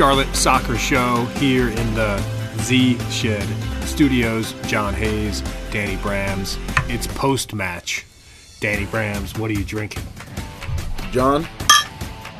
Charlotte Soccer Show here in the Z Shed Studios. John Hayes, Danny Brams. It's post match. Danny Brams, what are you drinking? John,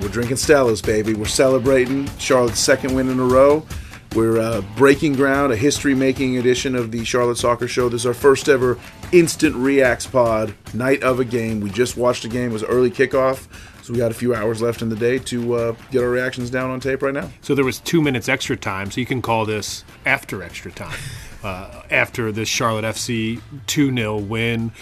we're drinking Stella's, baby. We're celebrating Charlotte's second win in a row. We're uh, breaking ground, a history making edition of the Charlotte Soccer Show. This is our first ever instant reacts pod, night of a game. We just watched a game, it was early kickoff. So we got a few hours left in the day to uh, get our reactions down on tape right now. So there was two minutes extra time, so you can call this after extra time. Uh, after this Charlotte FC 2 0 win,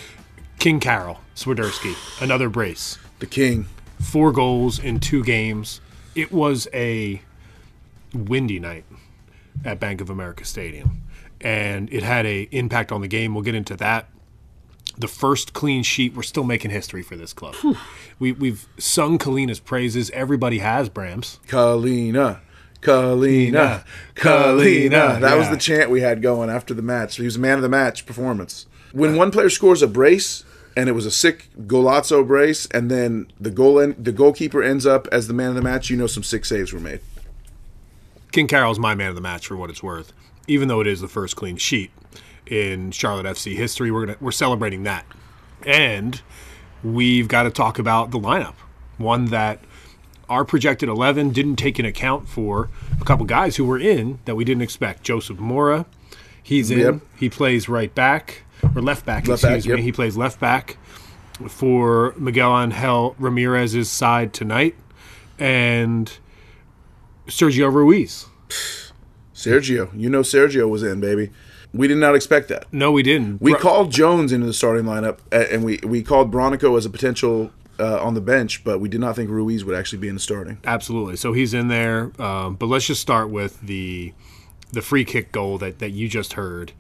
King Karol Swiderski, another brace. The King. Four goals in two games. It was a windy night at Bank of America Stadium, and it had a impact on the game. We'll get into that. The first clean sheet. We're still making history for this club. We, we've sung Kahlina's praises. Everybody has Brams. Kahlina. Kahlina, Kahlina. That Yeah. was the chant we had going after the match. He was a man of the match performance. When one player scores a brace, and it was a sick golazo brace, and then the goal en- the goalkeeper ends up as the man of the match, you know some sick saves were made. King Karol's my man of the match for what it's worth, even though it is the first clean sheet in Charlotte FC history. We're gonna we're celebrating that, and we've got to talk about the lineup, one that our projected eleven didn't take into account for a couple guys who were in that we didn't expect. Joseph Mora, he's in. Yep. He plays right back or left back. Left excuse back, me. yep. He plays left back for Miguel Angel Ramirez's side tonight, and Sergio Ruiz. Sergio, you know Sergio was in, baby. We did not expect that. No, we didn't. We Bro- called Jones into the starting lineup, a- and we we called Bronico as a potential uh, on the bench, but we did not think Ruiz would actually be in the starting. absolutely. So he's in there. Um, but let's just start with the the free kick goal that, that you just heard.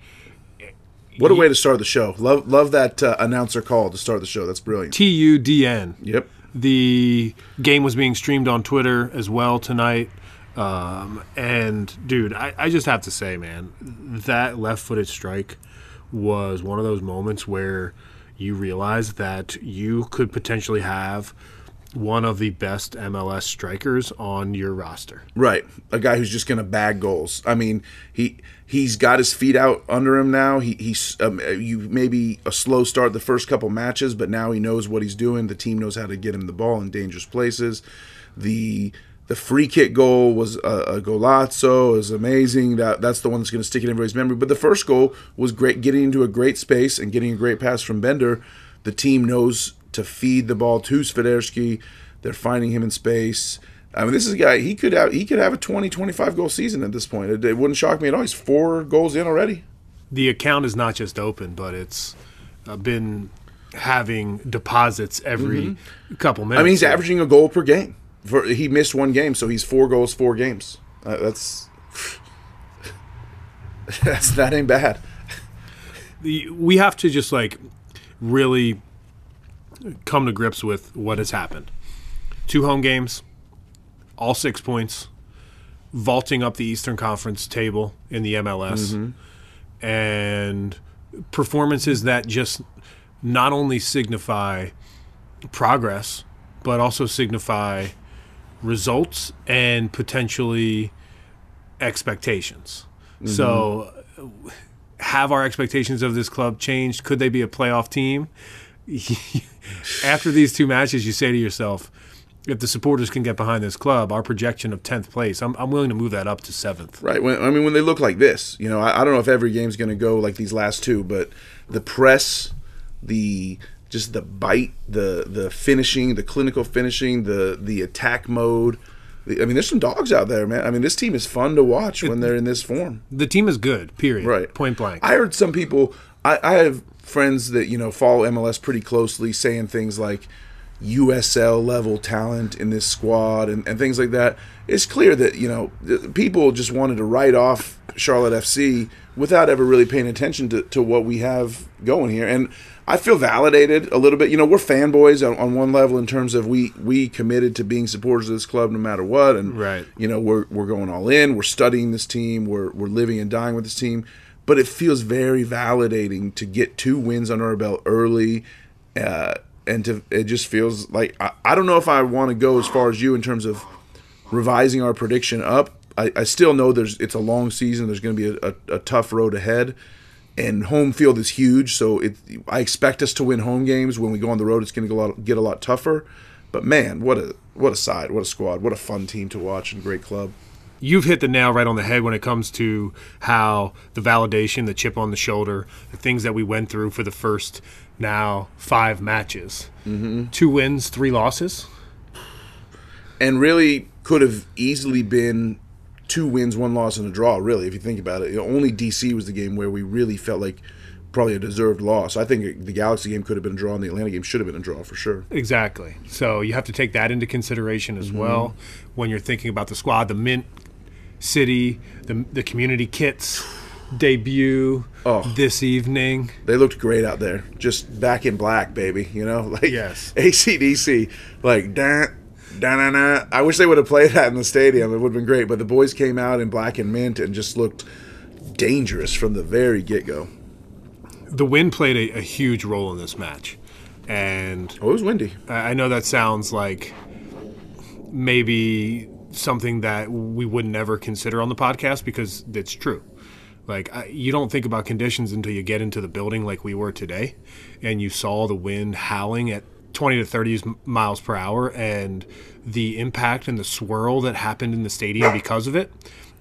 What a way to start the show! Love love that uh, announcer call to start the show. That's brilliant. T U D N. Yep. The game was being streamed on Twitter as well tonight. Um, and dude, I, I just have to say, man, that left footed strike was one of those moments where you realize that you could potentially have one of the best MLS strikers on your roster. Right, a guy who's just going to bag goals. I mean, he he's got his feet out under him now. He he's um, you maybe a slow start the first couple matches, but now he knows what he's doing. The team knows how to get him the ball in dangerous places. The the free kick goal was a, a golazo. It was amazing. That that's the one that's going to stick in everybody's memory. But the first goal was great, getting into a great space and getting a great pass from Bender. The team knows to feed the ball to Swiderski. They're finding him in space. I mean, this is a guy. He could have he could have a 20, 25 goal season at this point. It, it wouldn't shock me at all. He's four goals in already. the account is not just open, but it's been having deposits every couple minutes. Mm-hmm. I mean, he's averaging a goal per game. For, he missed one game, so he's four goals, four games. Uh, that's that's that ain't bad. The- we have to just like really come to grips with what has happened. Two home games, all six points, vaulting up the Eastern Conference table in the MLS, and performances that just not only signify progress, but also signify results and potentially expectations. Mm-hmm. So, have our expectations of this club changed? Could they be a playoff team? After these two matches, you say to yourself, if the supporters can get behind this club, our projection of 10th place, I'm, I'm willing to move that up to 7th. Right. When, I mean, when they look like this, you know, I, I don't know if every game's going to go like these last two, but the press, the just the bite, the the finishing, the clinical finishing, the the attack mode. The, I mean, there's some dogs out there, man. I mean, this team is fun to watch when they're in this form. The team is good, period. Right. Point blank. I heard some people. I, I have friends that you know follow MLS pretty closely, saying things like USL level talent in this squad and, and things like that. It's clear that you know people just wanted to write off Charlotte FC without ever really paying attention to, to what we have going here. And I feel validated a little bit. You know, we're fanboys on, on one level in terms of we we committed to being supporters of this club no matter what, and Right. you know we're we're going all in. We're studying this team. We're we're living and dying with this team. But it feels very validating to get two wins under our belt early, uh, and to it just feels like I, I don't know if I want to go as far as you in terms of revising our prediction up. I, I still know there's it's a long season. There's going to be a, a, a tough road ahead, and home field is huge. So it, I expect us to win home games. When we go on the road, it's going to get a lot, get a lot tougher. But man, what a what a side, what a squad, what a fun team to watch and great club. You've hit the nail right on the head when it comes to how the validation, the chip on the shoulder, the things that we went through for the first now five matches. Mm-hmm. Two wins, three losses. And really could have easily been two wins, one loss, and a draw. Really, if you think about it, only DC was the game where we really felt like probably a deserved loss. I think the Galaxy game could have been a draw, and the Atlanta game should have been a draw for sure. Exactly. So you have to take that into consideration as mm-hmm. well when you're thinking about the squad. The Mint City, the the community kits debut oh, this evening. They looked great out there, just back in black, baby. You know, like yes, ACDC, like that Da-na-na. I wish they would have played that in the stadium. It would have been great. But the boys came out in black and mint and just looked dangerous from the very get go. The wind played a, a, huge role in this match. And oh, it was windy. I know that sounds like maybe something that we would never consider on the podcast because it's true. Like you don't think about conditions until you get into the building like we were today, and you saw the wind howling at 20 to 30 miles per hour and the impact and the swirl that happened in the stadium because of it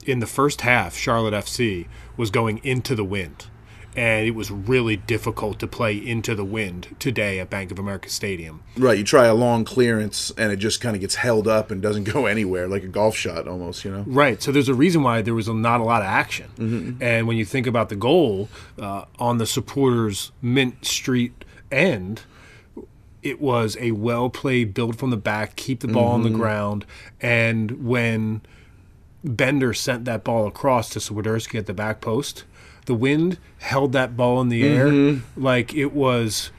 in the first half charlotte fc was going into the wind and it was really difficult to play into the wind today at bank of america stadium. Right you try a long clearance and it just kind of gets held up and doesn't go anywhere like a golf shot almost you know? Right so there's a reason why there was not a lot of action. Mm-hmm. and when you think about the goal uh, on the supporters mint street end it was a well played build from the back, keep the ball mm-hmm. on the mm-hmm. ground, and when Bender sent that ball across to Swiderski at the back post, the wind held that ball in the mm-hmm. air like it was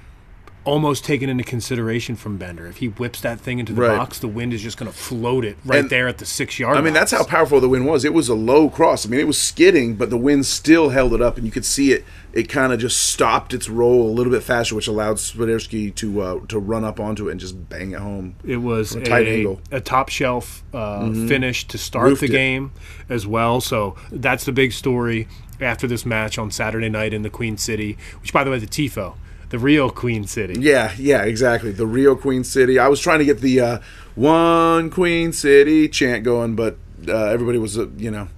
almost taken into consideration from Bender. If he whips that thing into the right. box, the wind is just going to float it right and, there at the six yard. I mean, box. that's how powerful the wind was. It was a low cross. I mean, it was skidding, but the wind still held it up, and you could see it. It kind of just stopped its roll a little bit faster, which allowed Swiderski to uh, to run up onto it and just bang it home. It was a, tight angle, a top shelf uh, mm-hmm. finish to start Roofed the game it. as well. So that's the big story after this match on Saturday night in the Queen City. Which, by the way, the tifo the real Queen City. Yeah, yeah, exactly. The real Queen City. I was trying to get the uh, one Queen City chant going, but uh, everybody was, uh, you know,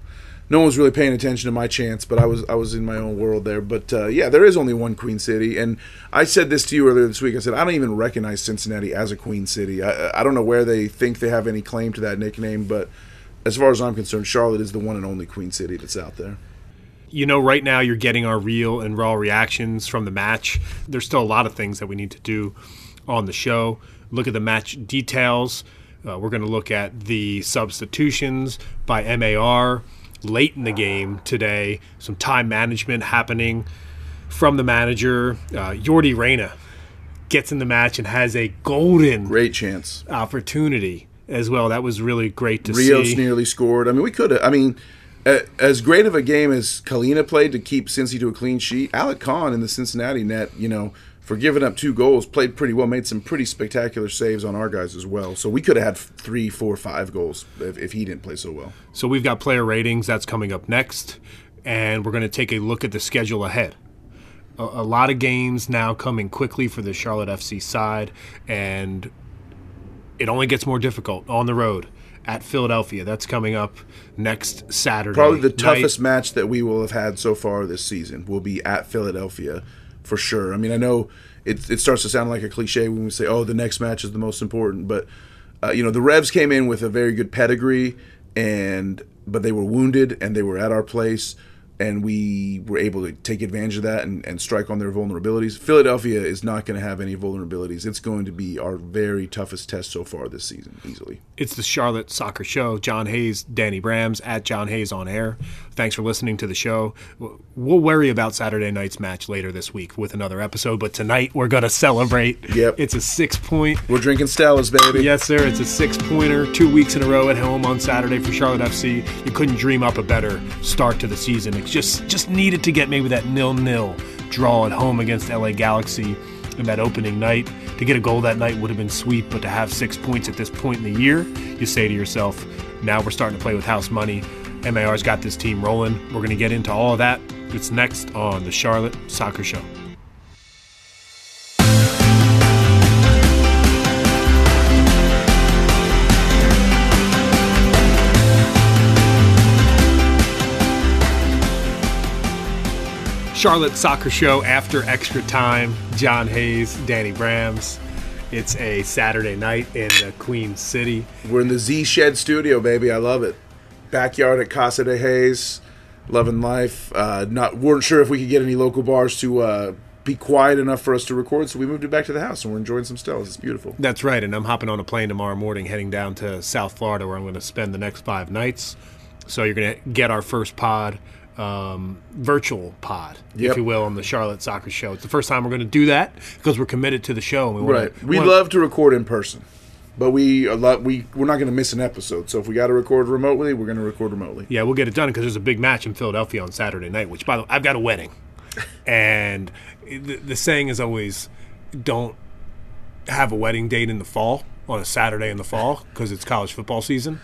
no one was really paying attention to my chants. But I was, I was in my own world there. But uh, yeah, there is only one Queen City, and I said this to you earlier this week. I said I don't even recognize Cincinnati as a Queen City. I, I don't know where they think they have any claim to that nickname, but as far as I'm concerned, Charlotte is the one and only Queen City that's out there you know, right now you're getting our real and raw reactions from the match. There's still a lot of things that we need to do on the show. Look at the match details. Uh, we're going to look at the substitutions by MAR late in the game today. Some time management happening from the manager. Uh, Yordy Reyna gets in the match and has a golden great chance opportunity as well. That was really great to Rios see. Rios nearly scored. I mean, we could have. I mean as great of a game as Kahlina played to keep Cincy to a clean sheet, Alec Kann in the Cincinnati net, you know, for giving up two goals, played pretty well, made some pretty spectacular saves on our guys as well. So we could have had three, four, five goals if, if he didn't play so well. So we've got player ratings that's coming up next, and we're going to take a look at the schedule ahead. A lot of games now coming quickly for the Charlotte FC side, and it only gets more difficult on the road at Philadelphia. That's coming up next Saturday. Probably the night. toughest match that we will have had so far this season will be at Philadelphia for sure. I mean, I know it, it starts to sound like a cliche when we say, oh, the next match is the most important, but uh, you know, the Revs came in with a very good pedigree and but they were wounded and they were at our place and we were able to take advantage of that and, and strike on their vulnerabilities. Philadelphia is not going to have any vulnerabilities. It's going to be our very toughest test so far this season, easily. It's the Charlotte Soccer Show. John Hayes, Danny Brams at John Hayes on air. Thanks for listening to the show. We'll worry about Saturday night's match later this week with another episode, but tonight we're going to celebrate. Yep. It's a six point. We're drinking Stellas, baby. Yes, sir. It's a six pointer, two weeks in a row at home on Saturday for Charlotte FC. You couldn't dream up a better start to the season just just needed to get maybe that nil nil draw at home against LA Galaxy in that opening night. To get a goal that night would have been sweet, but to have six points at this point in the year, you say to yourself, Now we're starting to play with house money. MAR's got this team rolling. We're going to get into all of that. It's next on the Charlotte Soccer Show. Charlotte Soccer Show after extra time. John Hayes, Danny Brams. It's a Saturday night in the Queen City. We're in the Z Shed studio, baby. I love it. Backyard at Casa de Hayes. Loving life. Uh, not weren't sure if we could get any local bars to uh, be quiet enough for us to record, so we moved it back to the house and we're enjoying some stills. It's beautiful. That's right, and I'm hopping on a plane tomorrow morning, heading down to South Florida, where I'm going to spend the next five nights. So you're going to get our first pod, um, virtual pod, Yep. if you will, on the Charlotte Soccer Show. It's the first time we're going to do that because we're committed to the show. And we Right. We wanna- love to record in person, but we a lot we we're not going to miss an episode. So if we got to record remotely, we're going to record remotely. Yeah, we'll get it done because there's a big match in Philadelphia on Saturday night. Which, by the way, I've got a wedding, and the, the saying is always, don't have a wedding date in the fall on a Saturday in the fall because it's college football season.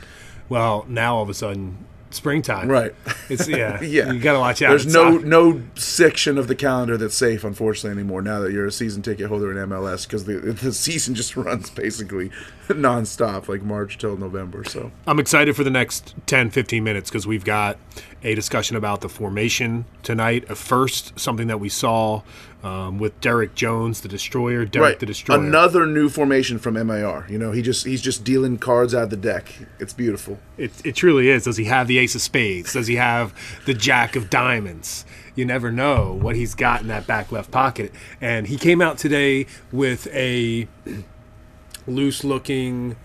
Well, now all of a sudden, springtime. Right. It's yeah. Yeah. You got to watch out. There's It's no soccer. no section of the calendar that's safe, unfortunately, anymore. Now that you're a season ticket holder in MLS, because the the season just runs basically nonstop, like March till November. So I'm excited for the next 10, 15 minutes because we've got a discussion about the formation tonight. A first, something that we saw um, with Derek Jones, the Destroyer. Derek the Destroyer. another new formation from MAR. You know, he just he's just dealing cards out of the deck. It's beautiful. It, it truly is. Does he have the ace of spades? Does he have the jack of diamonds? You never know what he's got in that back left pocket. And he came out today with a loose looking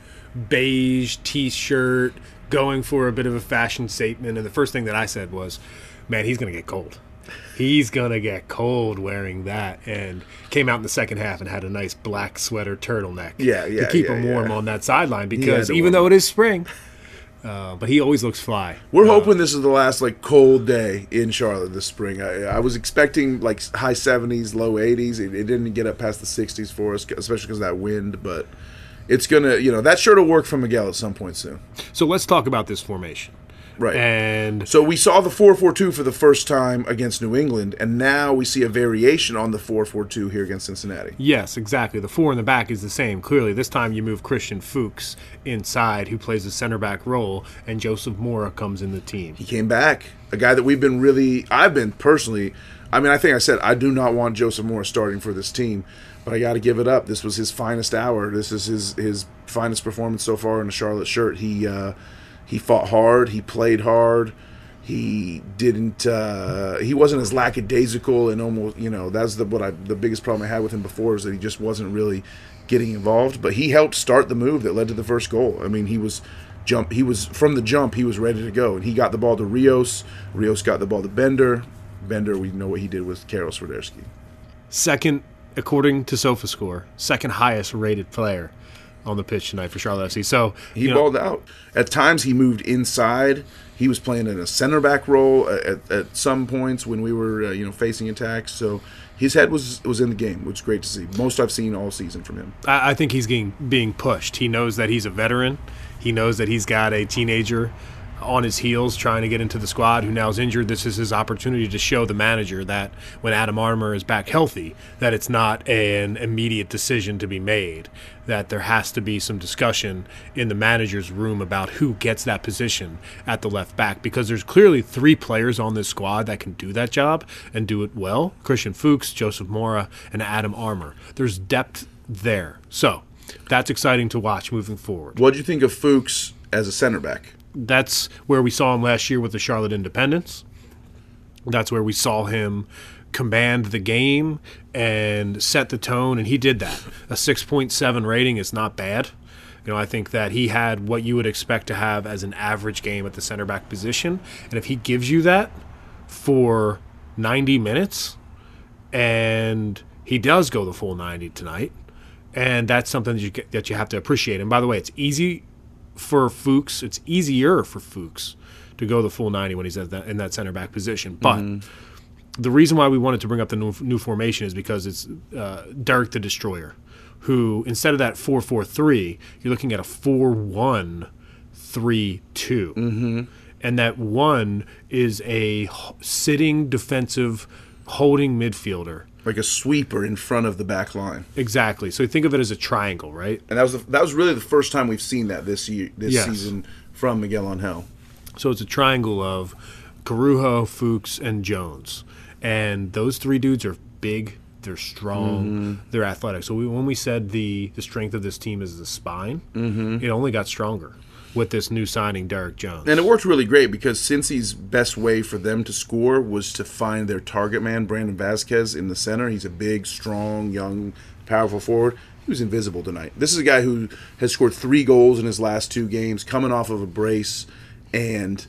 beige t shirt, going for a bit of a fashion statement. And the first thing that I said was, man, he's going to get cold. He's going to get cold wearing that. And came out in the second half and had a nice black sweater turtleneck Yeah, yeah, to keep yeah, him warm yeah. on that sideline because even though it is spring, uh, but he always looks fly. We're hoping this is the last like cold day in Charlotte this spring. I, I was expecting like high 70s, low 80s. It, it didn't get up past the 60s for us, especially because of that wind. But it's gonna, you know, that sure to work for Miguel at some point soon. So let's talk about this formation. Right. And So we saw the 4-4-2 for the first time against New England, and now we see a variation on the 4-4-2 here against Cincinnati. yes, exactly. The four in the back is the same. Clearly, this time you move Christian Fuchs inside, who plays the center back role, and Joseph Mora comes in the team. He came back, a guy that we've been really, I've been personally, I mean, I think I said I do not want Joseph Mora starting for this team, but I got to give it up. This was his finest hour. This is his his finest performance so far in a Charlotte shirt. He uh, he fought hard. He played hard. He didn't. Uh, he wasn't as lackadaisical and almost. You know, that's the what I the biggest problem I had with him before is that he just wasn't really getting involved. But he helped start the move that led to the first goal. I mean, he was jump. He was from the jump. He was ready to go, and he got the ball to Rios. Rios got the ball to Bender. Bender, we know what he did with Karol Swiderski. Second, according to SofaScore, second highest rated player on the pitch tonight for Charlotte FC. So He you know, balled out. At times, he moved inside. He was playing in a center back role at, at, at some points when we were, uh, you know, facing attacks. So his head was was in the game, which is great to see. Most I've seen all season from him. I, I think he's getting being pushed. He knows that he's a veteran. He knows that he's got a teenager on his heels trying to get into the squad who now is injured. This is his opportunity to show the manager that when Adam Armour is back healthy, that it's not an immediate decision to be made. That there has to be some discussion in the manager's room about who gets that position at the left back because there's clearly three players on this squad that can do that job and do it well. Christian Fuchs, Joseph Mora, and Adam Armour. There's depth there. So that's exciting to watch moving forward. What do you think of Fuchs as a center back? That's where we saw him last year with the Charlotte Independence. That's where we saw him command the game and set the tone, and he did that. A 6.7 rating is not bad. You know, I think that he had what you would expect to have as an average game at the center back position. And if he gives you that for 90 minutes, and he does go the full 90 tonight, and that's something that you, that you have to appreciate. And by the way, it's easy for Fuchs. It's easier for Fuchs to go the full 90 when he's at that, in that center back position. But the reason why we wanted to bring up the new, new formation is because it's uh, Derek the Destroyer, who instead of that 4 4 3, you're looking at a 4 1 three two, mm-hmm. and that one is a sitting defensive holding midfielder. Like a sweeper in front of the back line. Exactly. So you think of it as a triangle, right? And that was the, that was really the first time we've seen that this year this Yes. season from Miguel Angel. So it's a triangle of Corujo, Fuchs, and Jones. And those three dudes are big, they're strong, mm-hmm. they're athletic. So we, when we said the, the strength of this team is the spine, mm-hmm. it only got stronger with this new signing, Derek Jones. And it worked really great because Cincy's best way for them to score was to find their target man, Brandon Vazquez, in the center. He's a big, strong, young, powerful forward. He was invisible tonight. This is a guy who has scored three goals in his last two games, coming off of a brace, and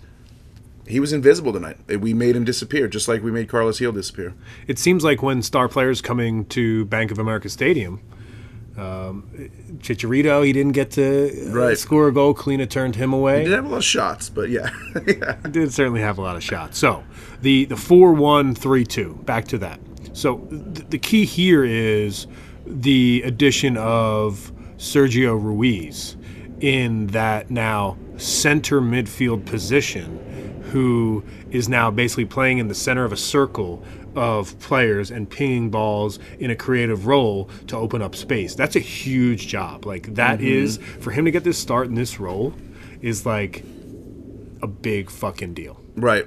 he was invisible tonight. We made him disappear, just like we made Carlos Gil disappear. it seems like when star players coming to Bank of America Stadium, um, Chicharito, he didn't get to uh, Right. score a goal. Kahlina turned him away. He did have a lot of shots, but yeah. yeah. did certainly have a lot of shots. So the the four one three two. Back to that. So th- the key here is the addition of Sergio Ruiz in that now center midfield position, who is now basically playing in the center of a circle of players and pinging balls in a creative role to open up space. That's a huge job. Like that mm-hmm. is for him to get this start in this role is like a big fucking deal, Right.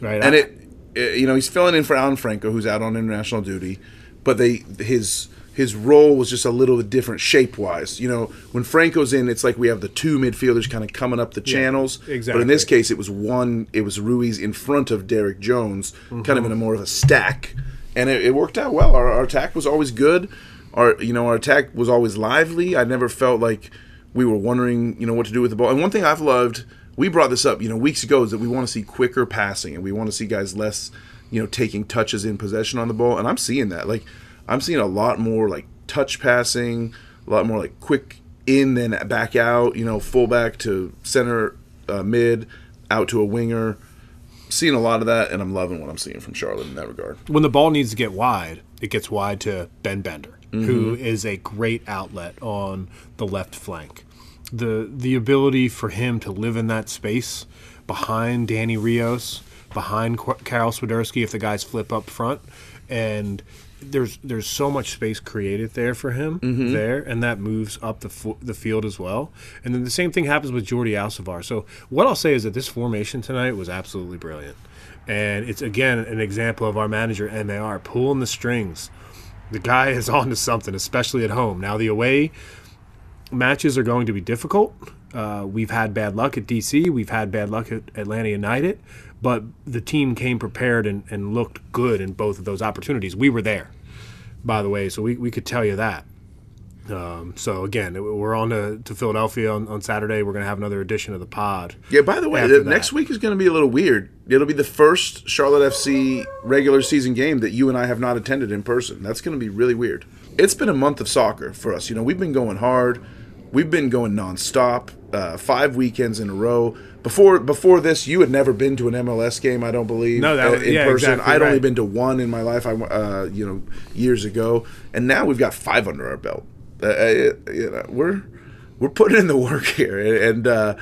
right? and I- it, it- you know he's filling in for Alan Franco who's out on international duty but they his his role was just a little bit different shape wise you know when Franco's in it's like we have the two midfielders kind of coming up the channels Exactly. but in this case it was one it was Ruiz in front of Derek Jones kind Mm-hmm. of in a more of a stack and it, it worked out well our, our attack was always good our you know our attack was always lively I never felt like we were wondering you know what to do with the ball and one thing I've loved we brought this up, you know, weeks ago, is that we want to see quicker passing and we want to see guys less, you know, taking touches in possession on the ball. And I'm seeing that. Like, I'm seeing a lot more like touch passing, a lot more like quick in then back out, you know, fullback to center, uh, mid, out to a winger. Seeing a lot of that, and I'm loving what I'm seeing from Charlotte in that regard. when the ball needs to get wide, it gets wide to Ben Bender, who is a great outlet on the left flank. The the ability for him to live in that space behind Danny Rios, behind Karol Swiderski if the guys flip up front, and there's there's so much space created there for him there, and that moves up the fo- the field as well. And then the same thing happens with Jordi Alcivar. So what I'll say is that this formation tonight was absolutely brilliant, and it's again an example of our manager Mar pulling the strings. The guy is on to something, especially at home. Now the away matches are going to be difficult. Uh, we've had bad luck at DC. We've had bad luck at Atlanta United, but the team came prepared and, and looked good in both of those opportunities. We were there, by the way, so we, we could tell you that. Um, so again, we're on to, to Philadelphia on, on Saturday. We're going to have another edition of the pod. Yeah, by the way, the, next week is going to be a little weird. It'll be the first Charlotte FC regular season game that you and I have not attended in person. That's going to be really weird. It's been a month of soccer for us. You know, we've been going hard. We've been going nonstop, uh, five weekends in a row. Before before this, you had never been to an MLS game, I don't believe. No, that uh, was- in yeah, person. exactly I'd only been to one in my life. I uh, you know years ago, and now we've got five under our belt. Uh, uh, you know, we're we're putting in the work here, and uh,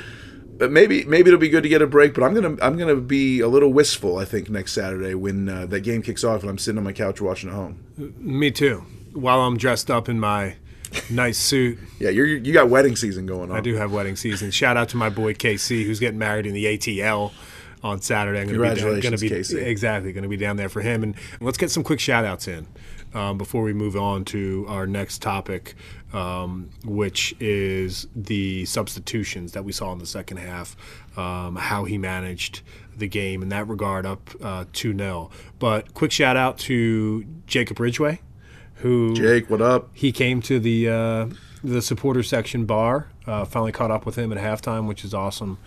but maybe maybe it'll be good to get a break. But I'm gonna I'm gonna be a little wistful. I think next Saturday when uh, that game kicks off and I'm sitting on my couch watching at home. Me too. While I'm dressed up in my nice suit, Yeah, you're you got wedding season going on. I do have wedding season. Shout out to my boy KC, who's getting married in the ATL on Saturday. I'm gonna Be down, Congratulations, gonna be, KC. Exactly, going to be down there for him. And let's get some quick shout outs in um, before we move on to our next topic, um, which is the substitutions that we saw in the second half, um, how he managed the game in that regard, up uh, 2 0. But quick shout out to Jacob Ridgway, who Jake, what up? he came to the uh, the supporter section bar. Uh, finally caught up with him at halftime, which is awesome.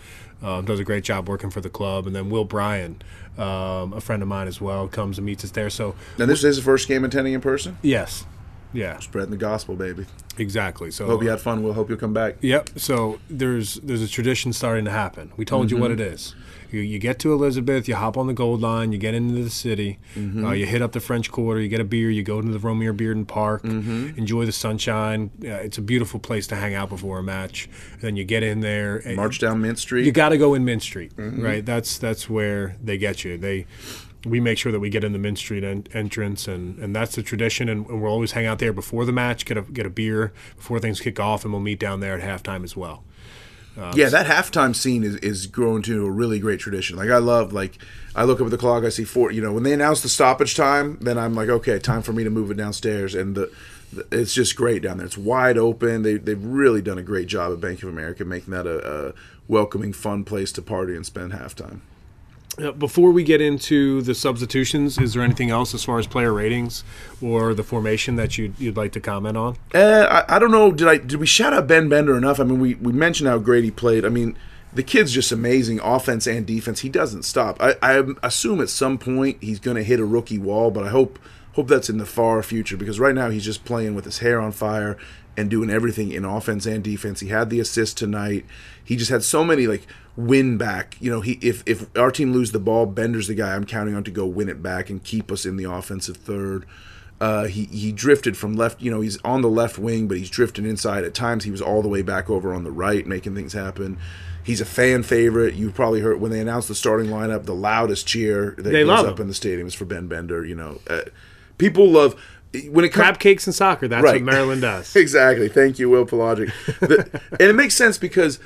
Um, does a great job working for the club. And then Will Bryan, um, a friend of mine as well, comes and meets us there. So And this is his first game attending in person. yes, Yeah, Spreading the gospel, baby. exactly. So Hope you had fun. We'll hope you'll come back. Yep. So there's there's a tradition starting to happen. We told you what Mm-hmm. it is. You, you get to Elizabeth, you hop on the Gold Line, you get into the city, Mm-hmm. uh, you hit up the French Quarter, you get a beer, you go to the Romare Bearden Park, Mm-hmm. enjoy the sunshine. Uh, it's a beautiful place to hang out before a match. Then you get in there. and- March down Mint Street. you got to go in Mint Street, Mm-hmm. right? That's that's where they get you. They we make sure that we get in the Mint Street en- entrance, and, and that's the tradition. And, and we'll always hang out there before the match, get a get a beer before things kick off, and we'll meet down there at halftime as well. Um, yeah, that halftime scene is, is growing to a really great tradition. Like I love like I look up at the clock, I see four. You know, when they announce the stoppage time, then I'm like, okay, time for me to move it downstairs, and the. the- It's just great down there. It's wide open. They, they've really done a great job at Bank of America making that a, a welcoming, fun place to party and spend halftime. Uh, Before we get into the substitutions, is there anything else as far as player ratings or the formation that you'd, you'd like to comment on? Uh, I, I don't know. Did I did we shout out Ben Bender enough? I mean, we, we mentioned how great he played. I mean, the kid's just amazing, offense and defense. He doesn't stop. I, I assume at some point he's going to hit a rookie wall, but I hope hope that's in the far future because right now he's just playing with his hair on fire and doing everything in offense and defense. He had the assist tonight. He just had so many like win back. You know, he if if our team lose the ball, Bender's the guy I'm counting on to go win it back and keep us in the offensive third. Uh, he he drifted from left. You know, he's on the left wing, but he's drifting inside. At times, he was all the way back over on the right, making things happen. He's a fan favorite. You probably heard when they announced the starting lineup, the loudest cheer that They goes up him. in the stadium is for Ben Bender. You know, uh, people love when it comes Crab cakes and soccer. That's Right. what Maryland does. exactly. Thank you, Will Pelagic. The- and it makes sense because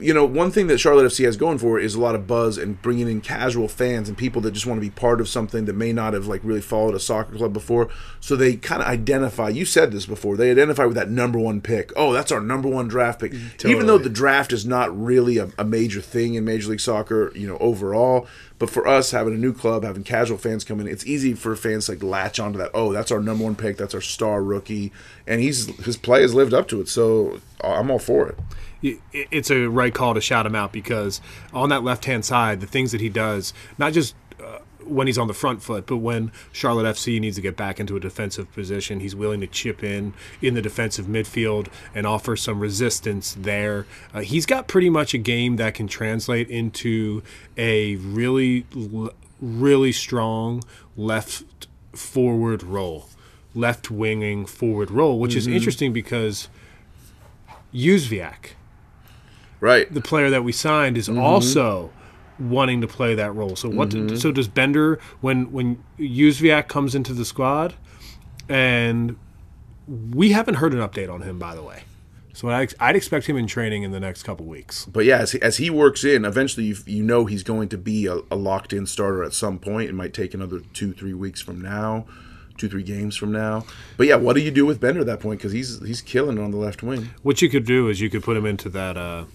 you know one thing that Charlotte FC has going for it is a lot of buzz and bringing in casual fans and people that just want to be part of something that may not have like really followed a soccer club before. So they kind of identify. You said this before. They identify with that number one pick. Oh, that's our number one draft pick. Even though the draft is not really a, a major thing in Major League Soccer, you know, overall. But for us, having a new club, having casual fans come in, it's easy for fans to like latch onto that. Oh, that's our number one pick. That's our star rookie, and he's his play has lived up to it. So uh, I'm all for it- it's a right call to shout him out because on that left hand side, the things that he does, not just uh, when he's on the front foot, but when Charlotte FC needs to get back into a defensive position, he's willing to chip in in the defensive midfield and offer some resistance there. Uh, he's got pretty much a game that can translate into a really, really strong left forward role, left winging forward role, which is interesting because Jóźwiak Right. the player that we signed is also wanting to play that role. So what? so does Bender when when Jóźwiak comes into the squad, and we haven't heard an update on him by the way. So I, I'd expect him in training in the next couple weeks. But yeah, as he, as he works in, eventually you, you know he's going to be a, a locked in starter at some point. It might take another two, three weeks from now, two, three games from now. But yeah, what do you do with Bender at that point? Because he's he's killing on the left wing. What you could do is you could put him into that uh,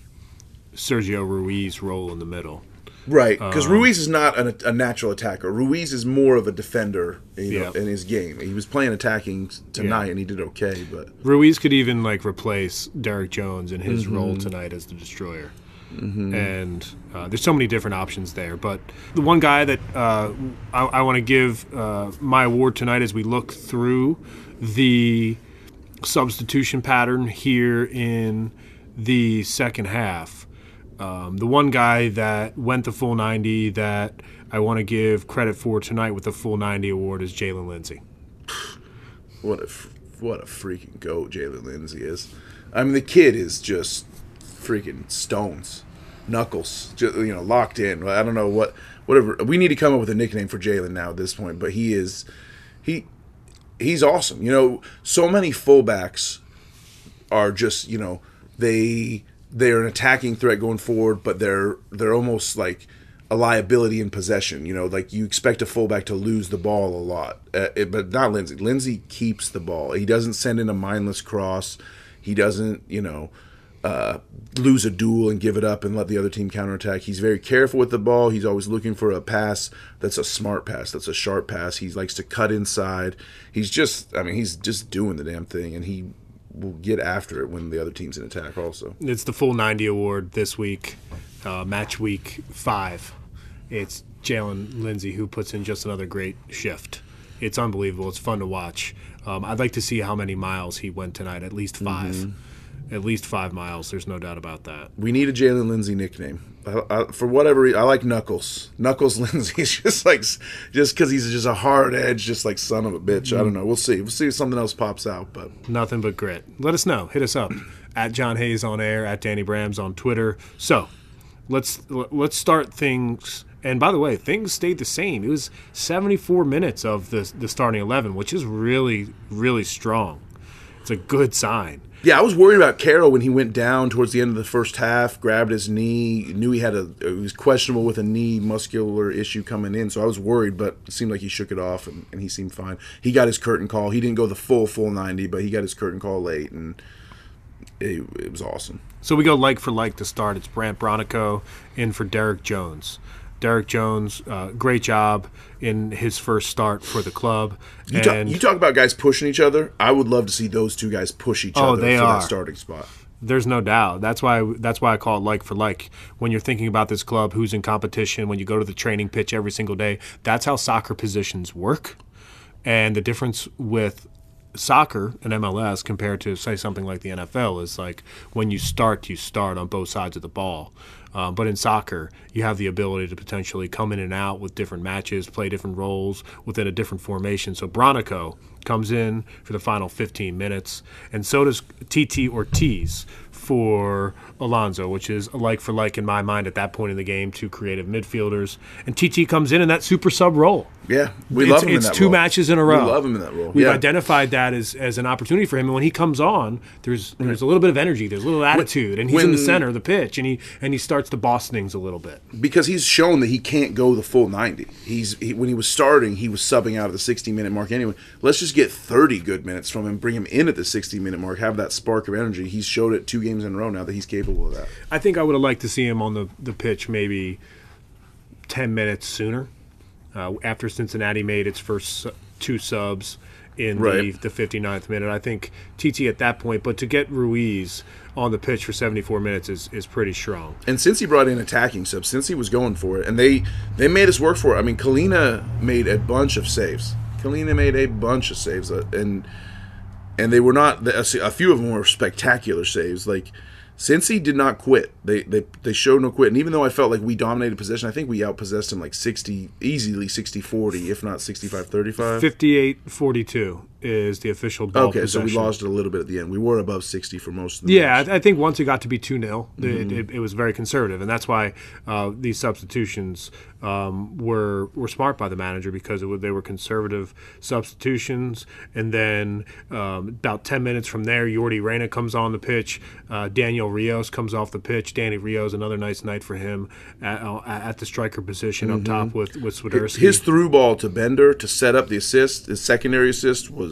Sergio Ruiz role in the middle. Right, because Um, Ruiz is not an, a natural attacker. Ruiz is more of a defender, you know, Yeah. in his game. He was playing attacking tonight, Yeah. and he did okay. But Ruiz could even like replace Derek Jones in his role tonight as the destroyer. And uh, there's so many different options there. But the one guy that uh, I, I want to give uh, my award tonight as we look through the substitution pattern here in the second half. Um, the one guy that went the full 90 that I want to give credit for tonight with the full 90 award is Jaylin Lindsey. what a what a freaking goat Jaylin Lindsey is. I mean, the kid is just freaking stones, knuckles, just, you know, locked in. I don't know what whatever. We need to come up with a nickname for Jaylin now at this point. But he is he he's awesome. You know, so many fullbacks are just you know they they're an attacking threat going forward, but they're they're almost like a liability in possession. You know, like you expect a fullback to lose the ball a lot, uh, it- but not Lindsey. Lindsey keeps the ball. He doesn't send in a mindless cross. He doesn't, you know, uh, lose a duel and give it up and let the other team counterattack. He's very careful with the ball. He's always looking for a pass that's a smart pass, that's a sharp pass. He likes to cut inside. He's just, I mean, he's just doing the damn thing, and he will get after it when the other team's in attack. Also, It's the full 90 award this week, uh, match week five. It's Jaylin Lindsey who puts in just another great shift. it's unbelievable. It's fun to watch. Um, I'd like to see how many miles he went tonight. At least 5 Mm-hmm. At least five miles. There's no doubt about that. We need a Jaylin Lindsey nickname. I, I, for whatever reason, I like Knuckles. Knuckles Lindsey is just like, just because he's just a hard edge, just like son of a bitch. I don't know. We'll see. We'll see if something else pops out. But Nothing but grit. Let us know. Hit us up at John Hayes on air at Danny Brams on Twitter. So let's let's start things. And by the way, things stayed the same. It was 74 minutes of the the starting 11, which is really really strong. It's a good sign. Yeah, I was worried about Karol when he went down towards the end of the first half, grabbed his knee, knew he had a, he was questionable with a knee muscular issue coming in. So I was worried, but it seemed like he shook it off and, and he seemed fine. He got his curtain call. He didn't go the full, full 90, but he got his curtain call late and it, it was awesome. So we go like for like to start. It's Brandt Bronico in for Derek Jones. Derek Jones, uh, great job in his first start for the club. You, talk, you talk about guys pushing each other. I would love to see those two guys push each Oh, other they for are. that starting spot. There's no doubt. That's why that's why I call it like for like. When you're thinking about this club, who's in competition, when you go to the training pitch every single day, that's how soccer positions work. And the difference with soccer and MLS compared to say something like the NFL is like when you start, you start on both sides of the ball. Um, but in soccer, you have the ability to potentially come in and out with different matches, play different roles within a different formation. So Bronico comes in for the final 15 minutes, and so does TT Ortiz for Alonso, which is a like for like in my mind at that point in the game, two creative midfielders. And TT comes in in that super sub role. Yeah, we it's, love him it's in that two role. matches in a row. We love him in that role. We've yeah. identified that as, as an opportunity for him, and when he comes on, there's there's a little bit of energy, there's a little attitude, and he's in the center of the pitch, and he and he starts to boss things a little bit. because he's shown that he can't go the full 90. He's he, when he was starting, he was subbing out of the 60 minute mark anyway. Let's just get 30 good minutes from him, bring him in at the 60 minute mark, have that spark of energy. He's showed it two games in a row now that he's capable of that. I think I would have liked to see him on the, the pitch maybe 10 minutes sooner uh, after Cincinnati made its first two subs in Right. the, the 59th minute. I think TT at that point, but to get Ruiz on the pitch for 74 minutes is, is pretty strong. And since he brought in attacking subs, since he was going for it, and they they made us work for it. I mean, Kahlina made a bunch of saves. Kahlina made a bunch of saves, uh, and and they were not a a few of them were spectacular saves. Like Cincy did not quit. They they they showed no quit. And even though I felt like we dominated possession, I think we outpossessed him like 60 easily 60-40, if not 65-35. 58 42 is the official ball Okay, so we lost it a little bit at the end. We were above 60 for most of the Yeah, match. I, think once it got to be 2 0, Mm-hmm. it, it, it was very conservative. And that's why uh, these substitutions um, were were smart by the manager because it, they were conservative substitutions. And then um, about 10 minutes from there, Yordy Reyna comes on the pitch. Uh, Daniel Rios comes off the pitch. Danny Rios, another nice night for him at, at the striker position up top with, with Swiderski. Mm-hmm. His through ball to Bender to set up the assist, his secondary assist was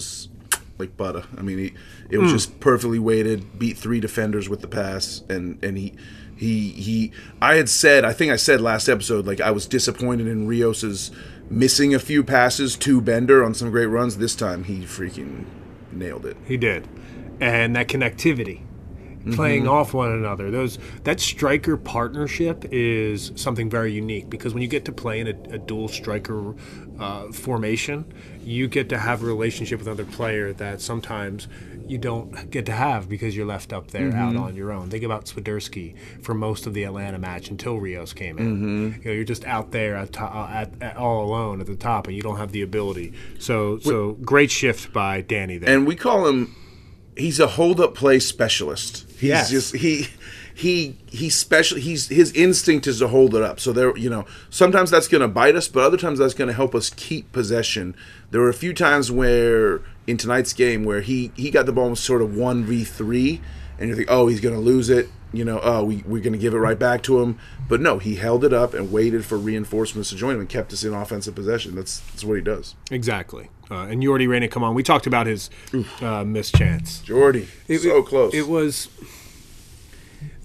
like butter. I mean, he, it was just perfectly weighted, beat three defenders with the pass, and and he he he. I had said, I think I said last episode, like I was disappointed in Rios's missing a few passes to Bender on some great runs. This time, he freaking nailed it. He did, and that connectivity, Mm-hmm. playing off one another. Those that striker partnership is something very unique because when you get to play in a, a dual striker uh, formation, you get to have a relationship with another player that sometimes you don't get to have because you're left up there out on your own. Think about Swiderski for most of the Atlanta match until Rios came in. You know, you're just out there at, to- uh, at, at all alone at the top, and you don't have the ability. So, so great shift by Danny there. and we call him he's a hold up play specialist he's Yes. just he he he's special he's his instinct is to hold it up so there you know sometimes that's going to bite us but other times that's going to help us keep possession there were a few times where in tonight's game where he he got the ball almost sort of 1v3 and you think oh he's going to lose it you know oh we, we're going to give it right back to him but no he held it up and waited for reinforcements to join him and kept us in offensive possession that's that's what he does Exactly. Uh, and Yordy Reyna, come on. We talked about his uh, missed chance. Yordy so close It was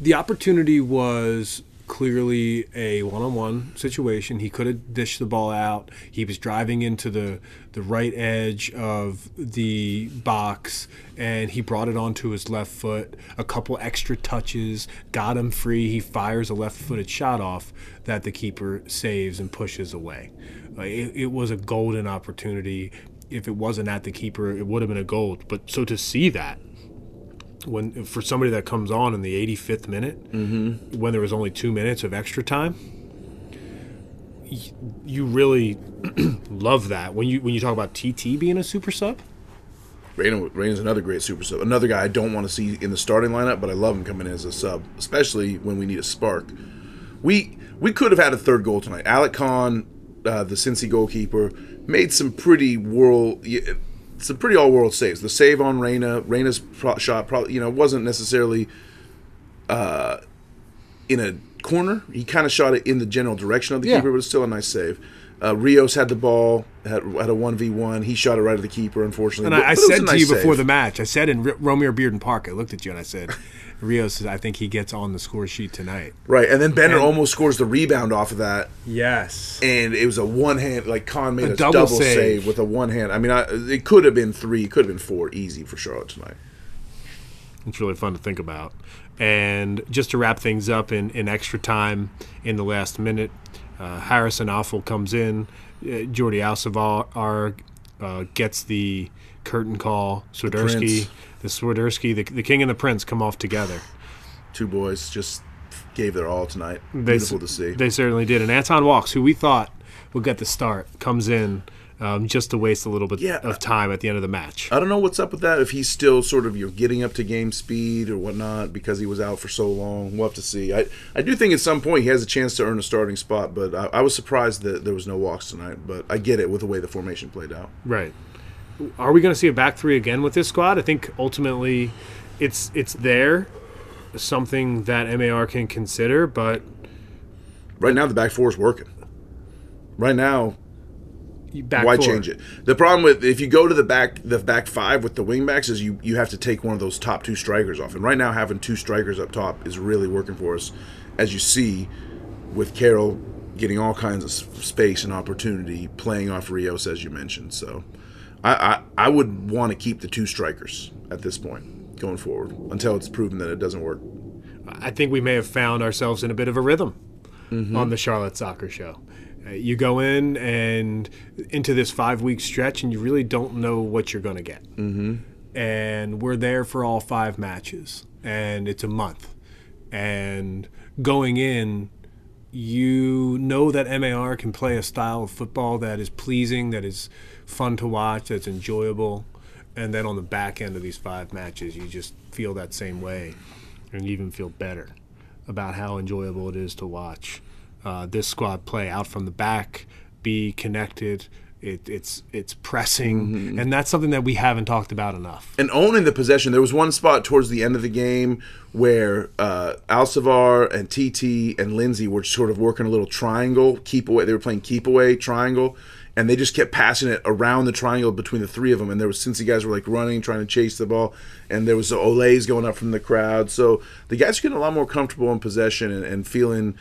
the opportunity was clearly a one-on-one situation. He could have dished the ball out. He was driving into the the right edge of the box and he brought it onto his left foot. A couple extra touches got him free. He fires a left-footed shot off that the keeper saves and pushes away. It, it was a golden opportunity. if it wasn't at the keeper, it would have been a goal. But so to see that when for somebody that comes on in the 85th minute, mm-hmm. when there was only two minutes of extra time, you really love that. When you when you talk about TT being a super sub, Rain Reyna's another great super sub. Another guy I don't want to see in the starting lineup, but I love him coming in as a sub, especially when we need a spark. We we could have had a third goal tonight. Alec Kann, uh, the Cincy goalkeeper, made some pretty world, some pretty all world saves. The save on Reyna, Reyna's pro- shot probably you know wasn't necessarily uh, in a corner. He kind of shot it in the general direction of the Yeah. keeper, but it's still a nice save. Uh, Rios had the ball, had, had a one v one. He shot it right at the keeper, unfortunately. and But- I, I but said a to nice you before the match, I said in R- Romare Bearden Park, I looked at you and I said, Rios, I think he gets on the score sheet tonight. right, and then Bender And- almost scores the rebound off of that, Yes. and it was a one hand. Like Kann made A a, double double, save. save. with a one hand. I mean, I, it could have been three, it could have been four, easy for Charlotte tonight. It's really fun to think about. And just to wrap things up in, in extra time in the last minute, uh, Harrison Afful comes in. Uh, Jordy Alcivar uh, gets the curtain call. Swiderski, prince. The, Swiderski, the, the king and the prince come off together. Two boys just gave their all tonight. They, Beautiful to see. They certainly did. And Anton Walkes, who we thought would get the start, comes in um, just to waste a little bit Yeah. of time at the end of the match. I don't know what's up with that. If he's still sort of you're getting up to game speed or whatnot because he was out for so long, we'll have to see. I I do think at some point he has a chance to earn a starting spot, but I, I was surprised that there was no Walkes tonight. But I get it with the way the formation played out. Right. Are we going to see a back three again with this squad? I think ultimately, it's it's there, something that MAR can consider, but Right now the back four is working. Right now, back why four. change it? The problem with if you go to the back the back five with the wing backs is you you have to take one of those top two strikers off. And right now having two strikers up top is really working for us, as you see with Karol getting all kinds of space and opportunity playing off Rios as you mentioned. So I I, I would want to keep the two strikers at this point going forward until it's proven that it doesn't work. I think we may have found ourselves in a bit of a rhythm on the Charlotte Soccer Show. Uh, you go in and into this five week stretch, and you really don't know what you're going to get. Mm-hmm. And we're there for all five matches, and it's a month. And going in, you know that MAR can play a style of football that is pleasing, that is fun to watch, that's enjoyable. And then on the back end of these five matches, you just feel that same way and even feel better about how enjoyable it is to watch uh, this squad play out from the back, be connected. It, it's it's pressing, and that's something that we haven't talked about enough. and owning the possession. There was one spot towards the end of the game where uh, Alcivar and TT and Lindsey were sort of working a little triangle, keep away. They were playing keep away triangle, and they just kept passing it around the triangle between the three of them. And there was since Cincy guys were like running, trying to chase the ball, and there was the Olays going up from the crowd. So the guys are getting a lot more comfortable in possession and, and feeling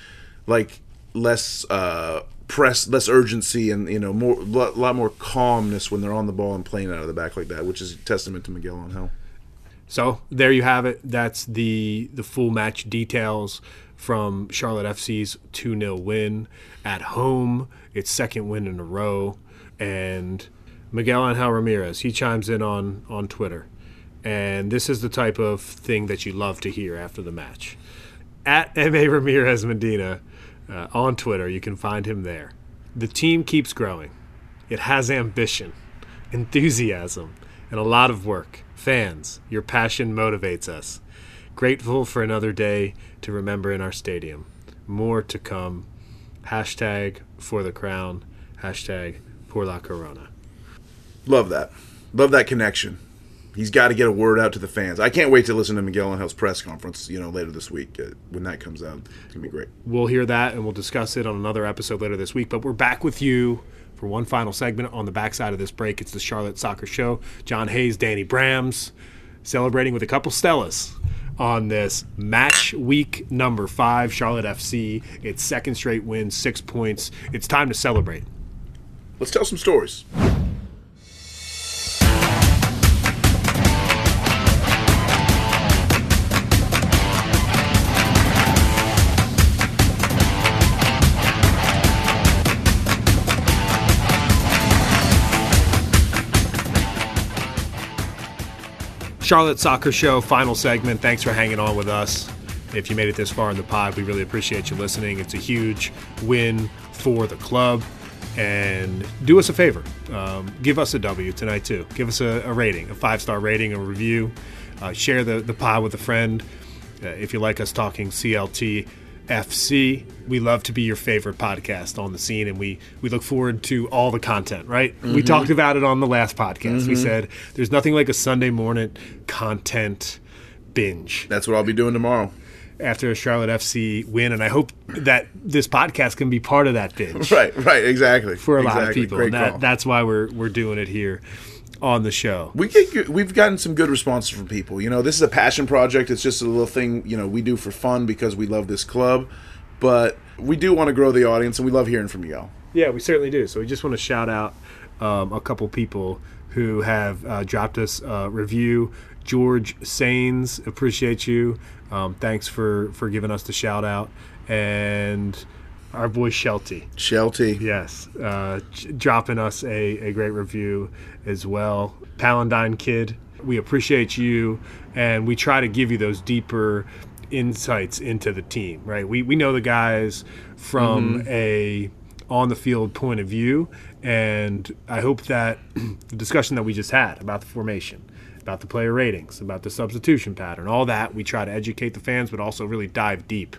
like less. Uh, press less urgency and you know more a lot, lot more calmness when they're on the ball and playing out of the back like that which is a testament to Miguel Angel. So there you have it. That's the the full match details from Charlotte FC's 2 0 win at home. Its second win in a row. And Miguel Angel Ramirez, he chimes in on, on Twitter. And this is the type of thing that you love to hear after the match. At MA Ramirez Medina uh, on Twitter, you can find him there. The team keeps growing. It has ambition, enthusiasm, and a lot of work. Fans, your passion motivates us. Grateful for another day to remember in our stadium. More to come. Hashtag for the crown. Hashtag pour la corona. Love that. Love that connection. He's got to get a word out to the fans. I can't wait to listen to Miguel Angel's press conference, you know, later this week uh, when that comes out. It's going to be great. We'll hear that and we'll discuss it on another episode later this week. But we're back with you for one final segment on the backside of this break. It's the Charlotte Soccer Show. John Hayes, Danny Brams, celebrating with a couple Stellas on this match week number five. Charlotte FC, its second straight win, six points. It's time to celebrate. Let's tell some stories. Charlotte Soccer Show, final segment. Thanks for hanging on with us. If you made it this far in the pod, we really appreciate you listening. It's a huge win for the club. And do us a favor um, give us a W tonight, too. Give us a, a rating, a five star rating, a review. Uh, share the, the pod with a friend. Uh, if you like us talking CLT FC, we love to be your favorite podcast on the scene, and we, we look forward to all the content, right? Mm-hmm. We talked about it on the last podcast. Mm-hmm. We said there's nothing like a Sunday morning content binge. That's what I'll be doing tomorrow after a Charlotte FC win, and I hope that this podcast can be part of that binge. Right, right, exactly. For a exactly. lot of people, that, that's why we're we're doing it here on the show. We get we've gotten some good responses from people. You know, this is a passion project. It's just a little thing you know we do for fun because we love this club, but we do want to grow the audience, and we love hearing from you all. Yeah, we certainly do. So we just want to shout out um, a couple people who have uh, dropped us a review. George Sains, appreciate you. Um, thanks for for giving us the shout out and our boy Shelty. Shelty. Yes. Uh, dropping us a, a great review as well. Palandine Kid, we appreciate you and we try to give you those deeper insights into the team, right? We, we know the guys from mm-hmm. a on the field point of view and I hope that the discussion that we just had about the formation about the player ratings, about the substitution pattern, all that. We try to educate the fans, but also really dive deep.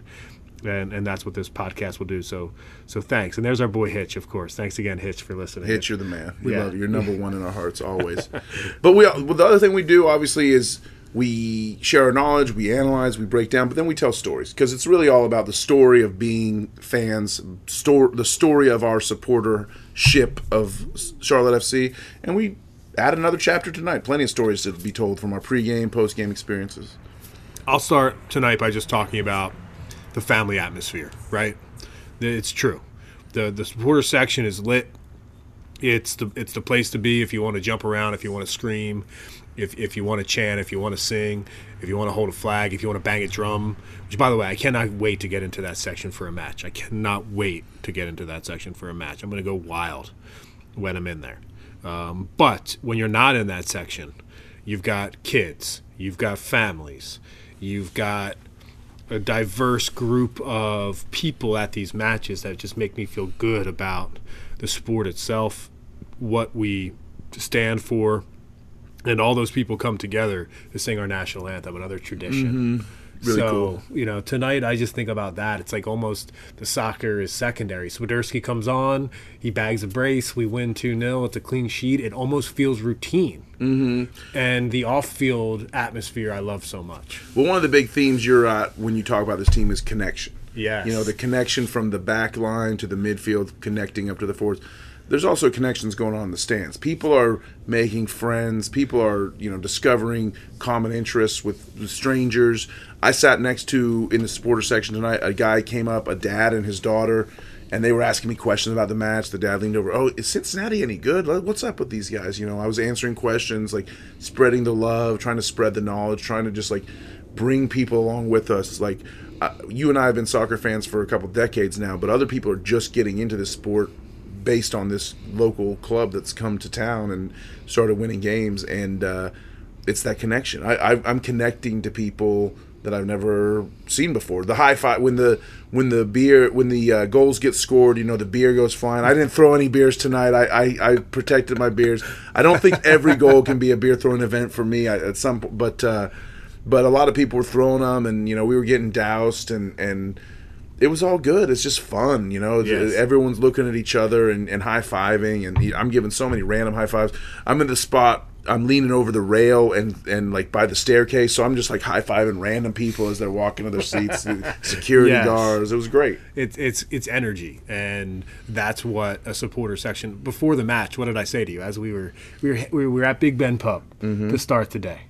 And, and that's what this podcast will do. So so thanks. And there's our boy Hitch, of course. Thanks again, Hitch, for listening. Hitch, you're the man. We yeah. love you. You're number one in our hearts always. but we well, the other thing we do obviously is we share our knowledge, we analyze, we break down, but then we tell stories because it's really all about the story of being fans, store the story of our supportership of Charlotte FC, and we add another chapter tonight. Plenty of stories to be told from our pregame, postgame experiences. I'll start tonight by just talking about the family atmosphere. Right, it's true. the The supporter section is lit. It's the it's the place to be if you want to jump around, if you want to scream, if if you want to chant, if you want to sing, if you want to hold a flag, if you want to bang a drum. Which, by the way, I cannot wait to get into that section for a match. I cannot wait to get into that section for a match. I'm going to go wild when I'm in there. Um, but when you're not in that section, you've got kids, you've got families, you've got a diverse group of people at these matches that just make me feel good about the sport itself, what we stand for, and all those people come together to sing our national anthem, another tradition. Mm-hmm Really so, cool. you know, tonight I just think about that. It's like almost the soccer is secondary. Swiderski comes on, he bags a brace, we win 2 0. It's a clean sheet. It almost feels routine. Mm-hmm. And the off field atmosphere I love so much. Well, one of the big themes you're at when you talk about this team is connection. Yeah, You know, the connection from the back line to the midfield, connecting up to the forwards there's also connections going on in the stands. People are making friends. People are, you know, discovering common interests with strangers. I sat next to in the supporter section tonight. A guy came up, a dad and his daughter, and they were asking me questions about the match. The dad leaned over. Oh, is Cincinnati any good? What's up with these guys? You know, I was answering questions, like spreading the love, trying to spread the knowledge, trying to just like bring people along with us. Like uh, you and I have been soccer fans for a couple decades now, but other people are just getting into this sport based on this local club that's come to town and started winning games, and uh, it's that connection. I, I, am connecting to people that I've never seen before. The high five when the when the beer when the uh, goals get scored, you know the beer goes flying. I didn't throw any beers tonight. I, I, I protected my beers. I don't think every goal can be a beer throwing event for me at some, but uh, but a lot of people were throwing them, and you know we were getting doused and and it was all good. It's just fun, you know. Yes. Everyone's looking at each other and, and high fiving, and I'm giving so many random high fives. I'm in the spot. I'm leaning over the rail and and like by the staircase, so I'm just like high fiving random people as they're walking to their seats. security yes. guards. It was great. It's it's it's energy, and that's what a supporter section before the match. What did I say to you as we were we were we were at Big Ben Pub mm-hmm. to start the day.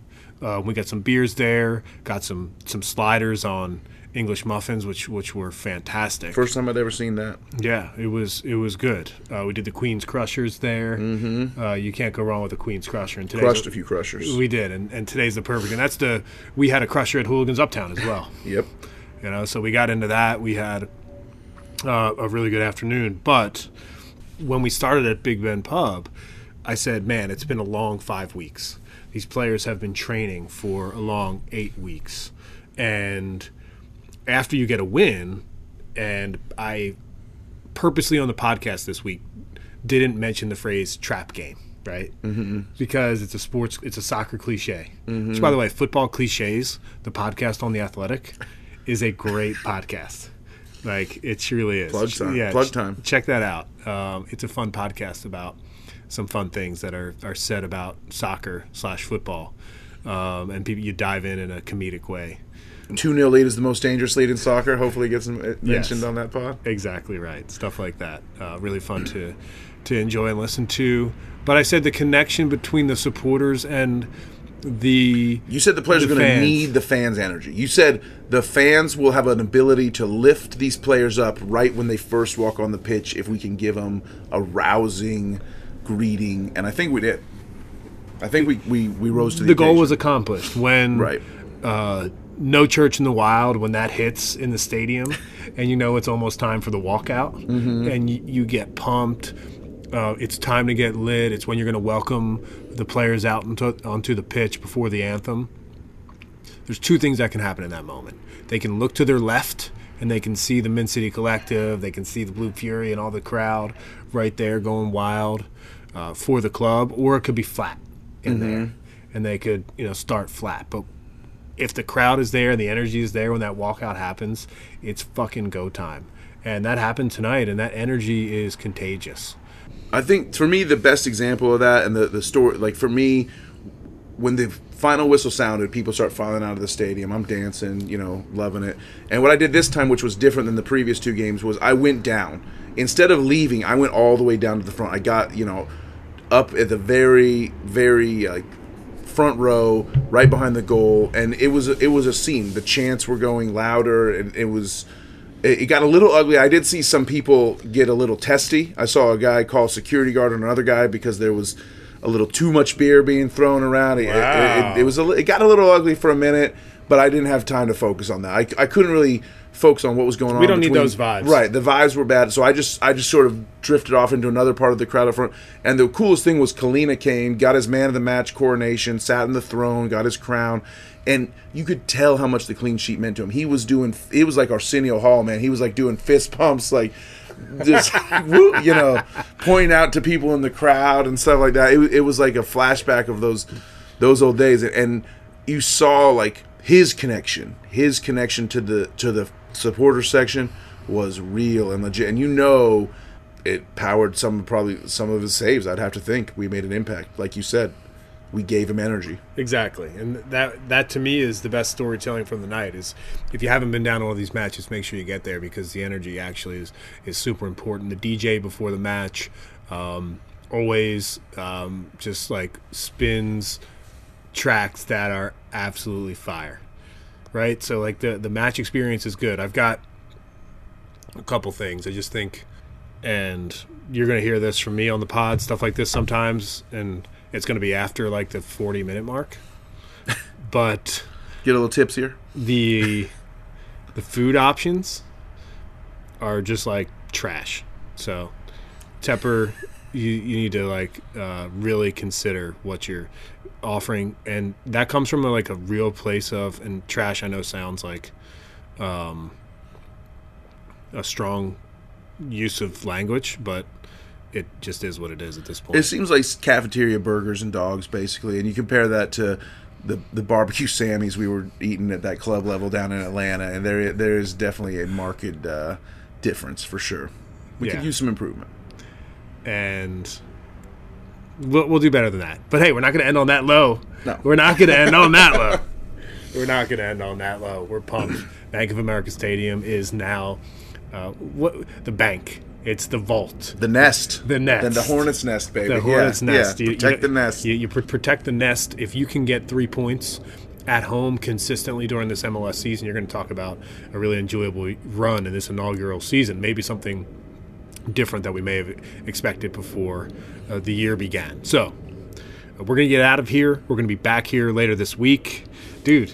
Uh, we got some beers there, got some some sliders on English muffins, which which were fantastic. First time I'd ever seen that. Yeah, it was it was good. Uh, we did the Queen's Crushers there. Mm-hmm. Uh, you can't go wrong with the Queen's Crusher. And today crushed a few crushers. We did, and, and today's the perfect. And that's the we had a crusher at Hooligans Uptown as well. yep. You know, so we got into that. We had uh, a really good afternoon, but when we started at Big Ben Pub, I said, "Man, it's been a long five weeks." These players have been training for a long eight weeks, and after you get a win, and I purposely on the podcast this week didn't mention the phrase trap game, right? Mm-hmm. Because it's a sports, it's a soccer cliche. Mm-hmm. Which, by the way, football cliches, the podcast on the Athletic, is a great podcast. Like it really is. Plug time. Plug time. Check that out. Um, it's a fun podcast about some fun things that are, are said about soccer slash football, um, and people you dive in in a comedic way. 2 0 lead is the most dangerous lead in soccer. Hopefully, it gets mentioned Yes. on that pod. Exactly right. Stuff like that. Uh, really fun to to enjoy and listen to. But I said the connection between the supporters and the You said the players The are going to need the fans' energy. You said the fans will have an ability to lift these players up right when they first walk on the pitch if we can give them a rousing greeting. And I think we did. I think we, we, we rose to the, the goal was accomplished. When Right. uh, no church in the wild when that hits in the stadium and you know it's almost time for the walkout Mm-hmm. and you, you get pumped uh, it's time to get lit it's when you're going to welcome the players out onto, onto the pitch before the anthem. There's two things that can happen in that moment. They can look to their left and they can see the Mint City Collective they can see the Blue Fury and all the crowd right there going wild uh, for the club or it could be flat in mm-hmm. there and they could you know start flat. But if the crowd is there and the energy is there when that walkout happens, it's fucking go time. And that happened tonight, and that energy is contagious. I think for me the best example of that and the the story like for me when the final whistle sounded people start filing out of the stadium. I'm dancing you know loving it. And what I did this time which was different than the previous two games was I went down. Instead of leaving I went all the way down to the front. I got you know up at the very very like front row right behind the goal and it was it was a scene the chants were going louder and it was it it got a little ugly. I did see some people get a little testy. I saw a guy call security guard on another guy because there was a little too much beer being thrown around. It, it- Wow. it, it was a, it got a little ugly for a minute, but I didn't have time to focus on that. I, I couldn't really focus on what was going on. We don't need those vibes. right? The vibes were bad, so I just I just sort of drifted off into another part of the crowd up front. And the coolest thing was Kahlina came, got his man of the match coronation, sat in the throne, got his crown, and you could tell how much the clean sheet meant to him. He was doing it was like Arsenio Hall, man. He was like doing fist pumps, like just you know, pointing out to people in the crowd and stuff like that. It, it was like a flashback of those those old days, and you saw like his connection, his connection to the to the supporter section was real and legit, and you know, it powered some probably some of his saves. I'd have to think we made an impact, like you said. We gave him energy. Exactly, and that that to me is the best storytelling from the night. Is if you haven't been down to one of these matches, make sure you get there because the energy actually is is super important. The DJ before the match um, always um, just like spins tracks that are absolutely fire, right? So like the the match experience is good. I've got a couple things. I just think, and you're gonna hear this from me on the pod, stuff like this sometimes, and it's gonna be after like the 40 minute mark. But Get a little tips here. the the food options are just like trash. So Tepper, you, you need to like uh, really consider what you're offering, and that comes from a, like a real place of and trash. I know sounds like um, a strong use of language, but it just is what it is at this point. It seems like cafeteria burgers and dogs, basically, and you compare that to the the barbecue Sammys we were eating at that club level down in Atlanta, and there there is definitely a marked uh, difference for sure. We Yeah. could use some improvement. and we'll, we'll do better than that. But hey, we're not going to end on that low. No. We're not going to end on that low. We're not going to end on that low. We're pumped. Bank of America Stadium is now uh, what the bank. It's the vault. The nest, The nest. then the hornet's nest, baby. The Yeah, hornet's nest. Yeah, You- protect you- the nest. You, you pr- protect the nest. If you can get three points at home consistently during this MLS season, you're going to talk about a really enjoyable run in this inaugural season. Maybe something different that we may have expected before uh, the year began. So we're going to get out of here. We're going to be back here later this week, dude.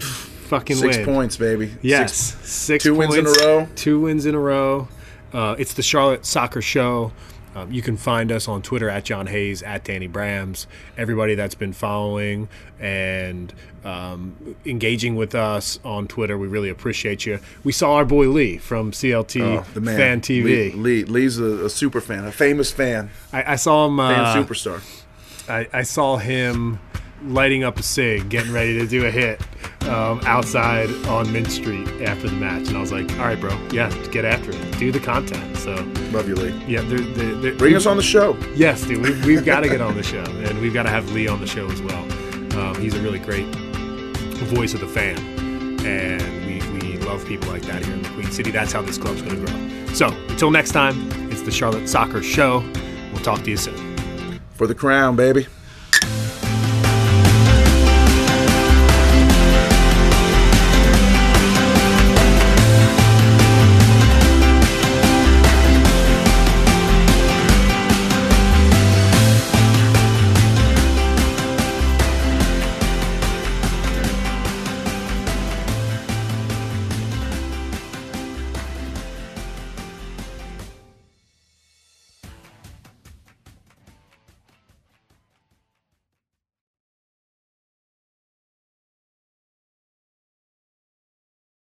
Fucking Six win. points, baby. Yes, Six- six two wins in a row. Two wins in a row. Uh, it's the Charlotte Soccer Show. Um, you can find us on Twitter at John Hayes, at Danny Brams. Everybody that's been following and um, engaging with us on Twitter, we really appreciate you. We saw our boy Lee from CLT Oh, the man. Fan TV. Lee, Lee Lee's a, a super fan, a famous fan, I, I saw him. fan Uh, superstar. I, I saw him lighting up a cig, getting ready to do a hit um, outside on Mint Street after the match, and I was like, "All right, bro, yeah, get after it, do the content." So, Love you, Lee. yeah, they're, they're, they're, Bring us on the show. Yes, dude, we've, we've got to get on the show, and we've got to have Lee on the show as well. Um, he's a really great voice of the fan, and we, we love people like that here in the Queen City. That's how this club's going to grow. So, until next time, it's the Charlotte Soccer Show. We'll talk to you soon. For the crown, baby.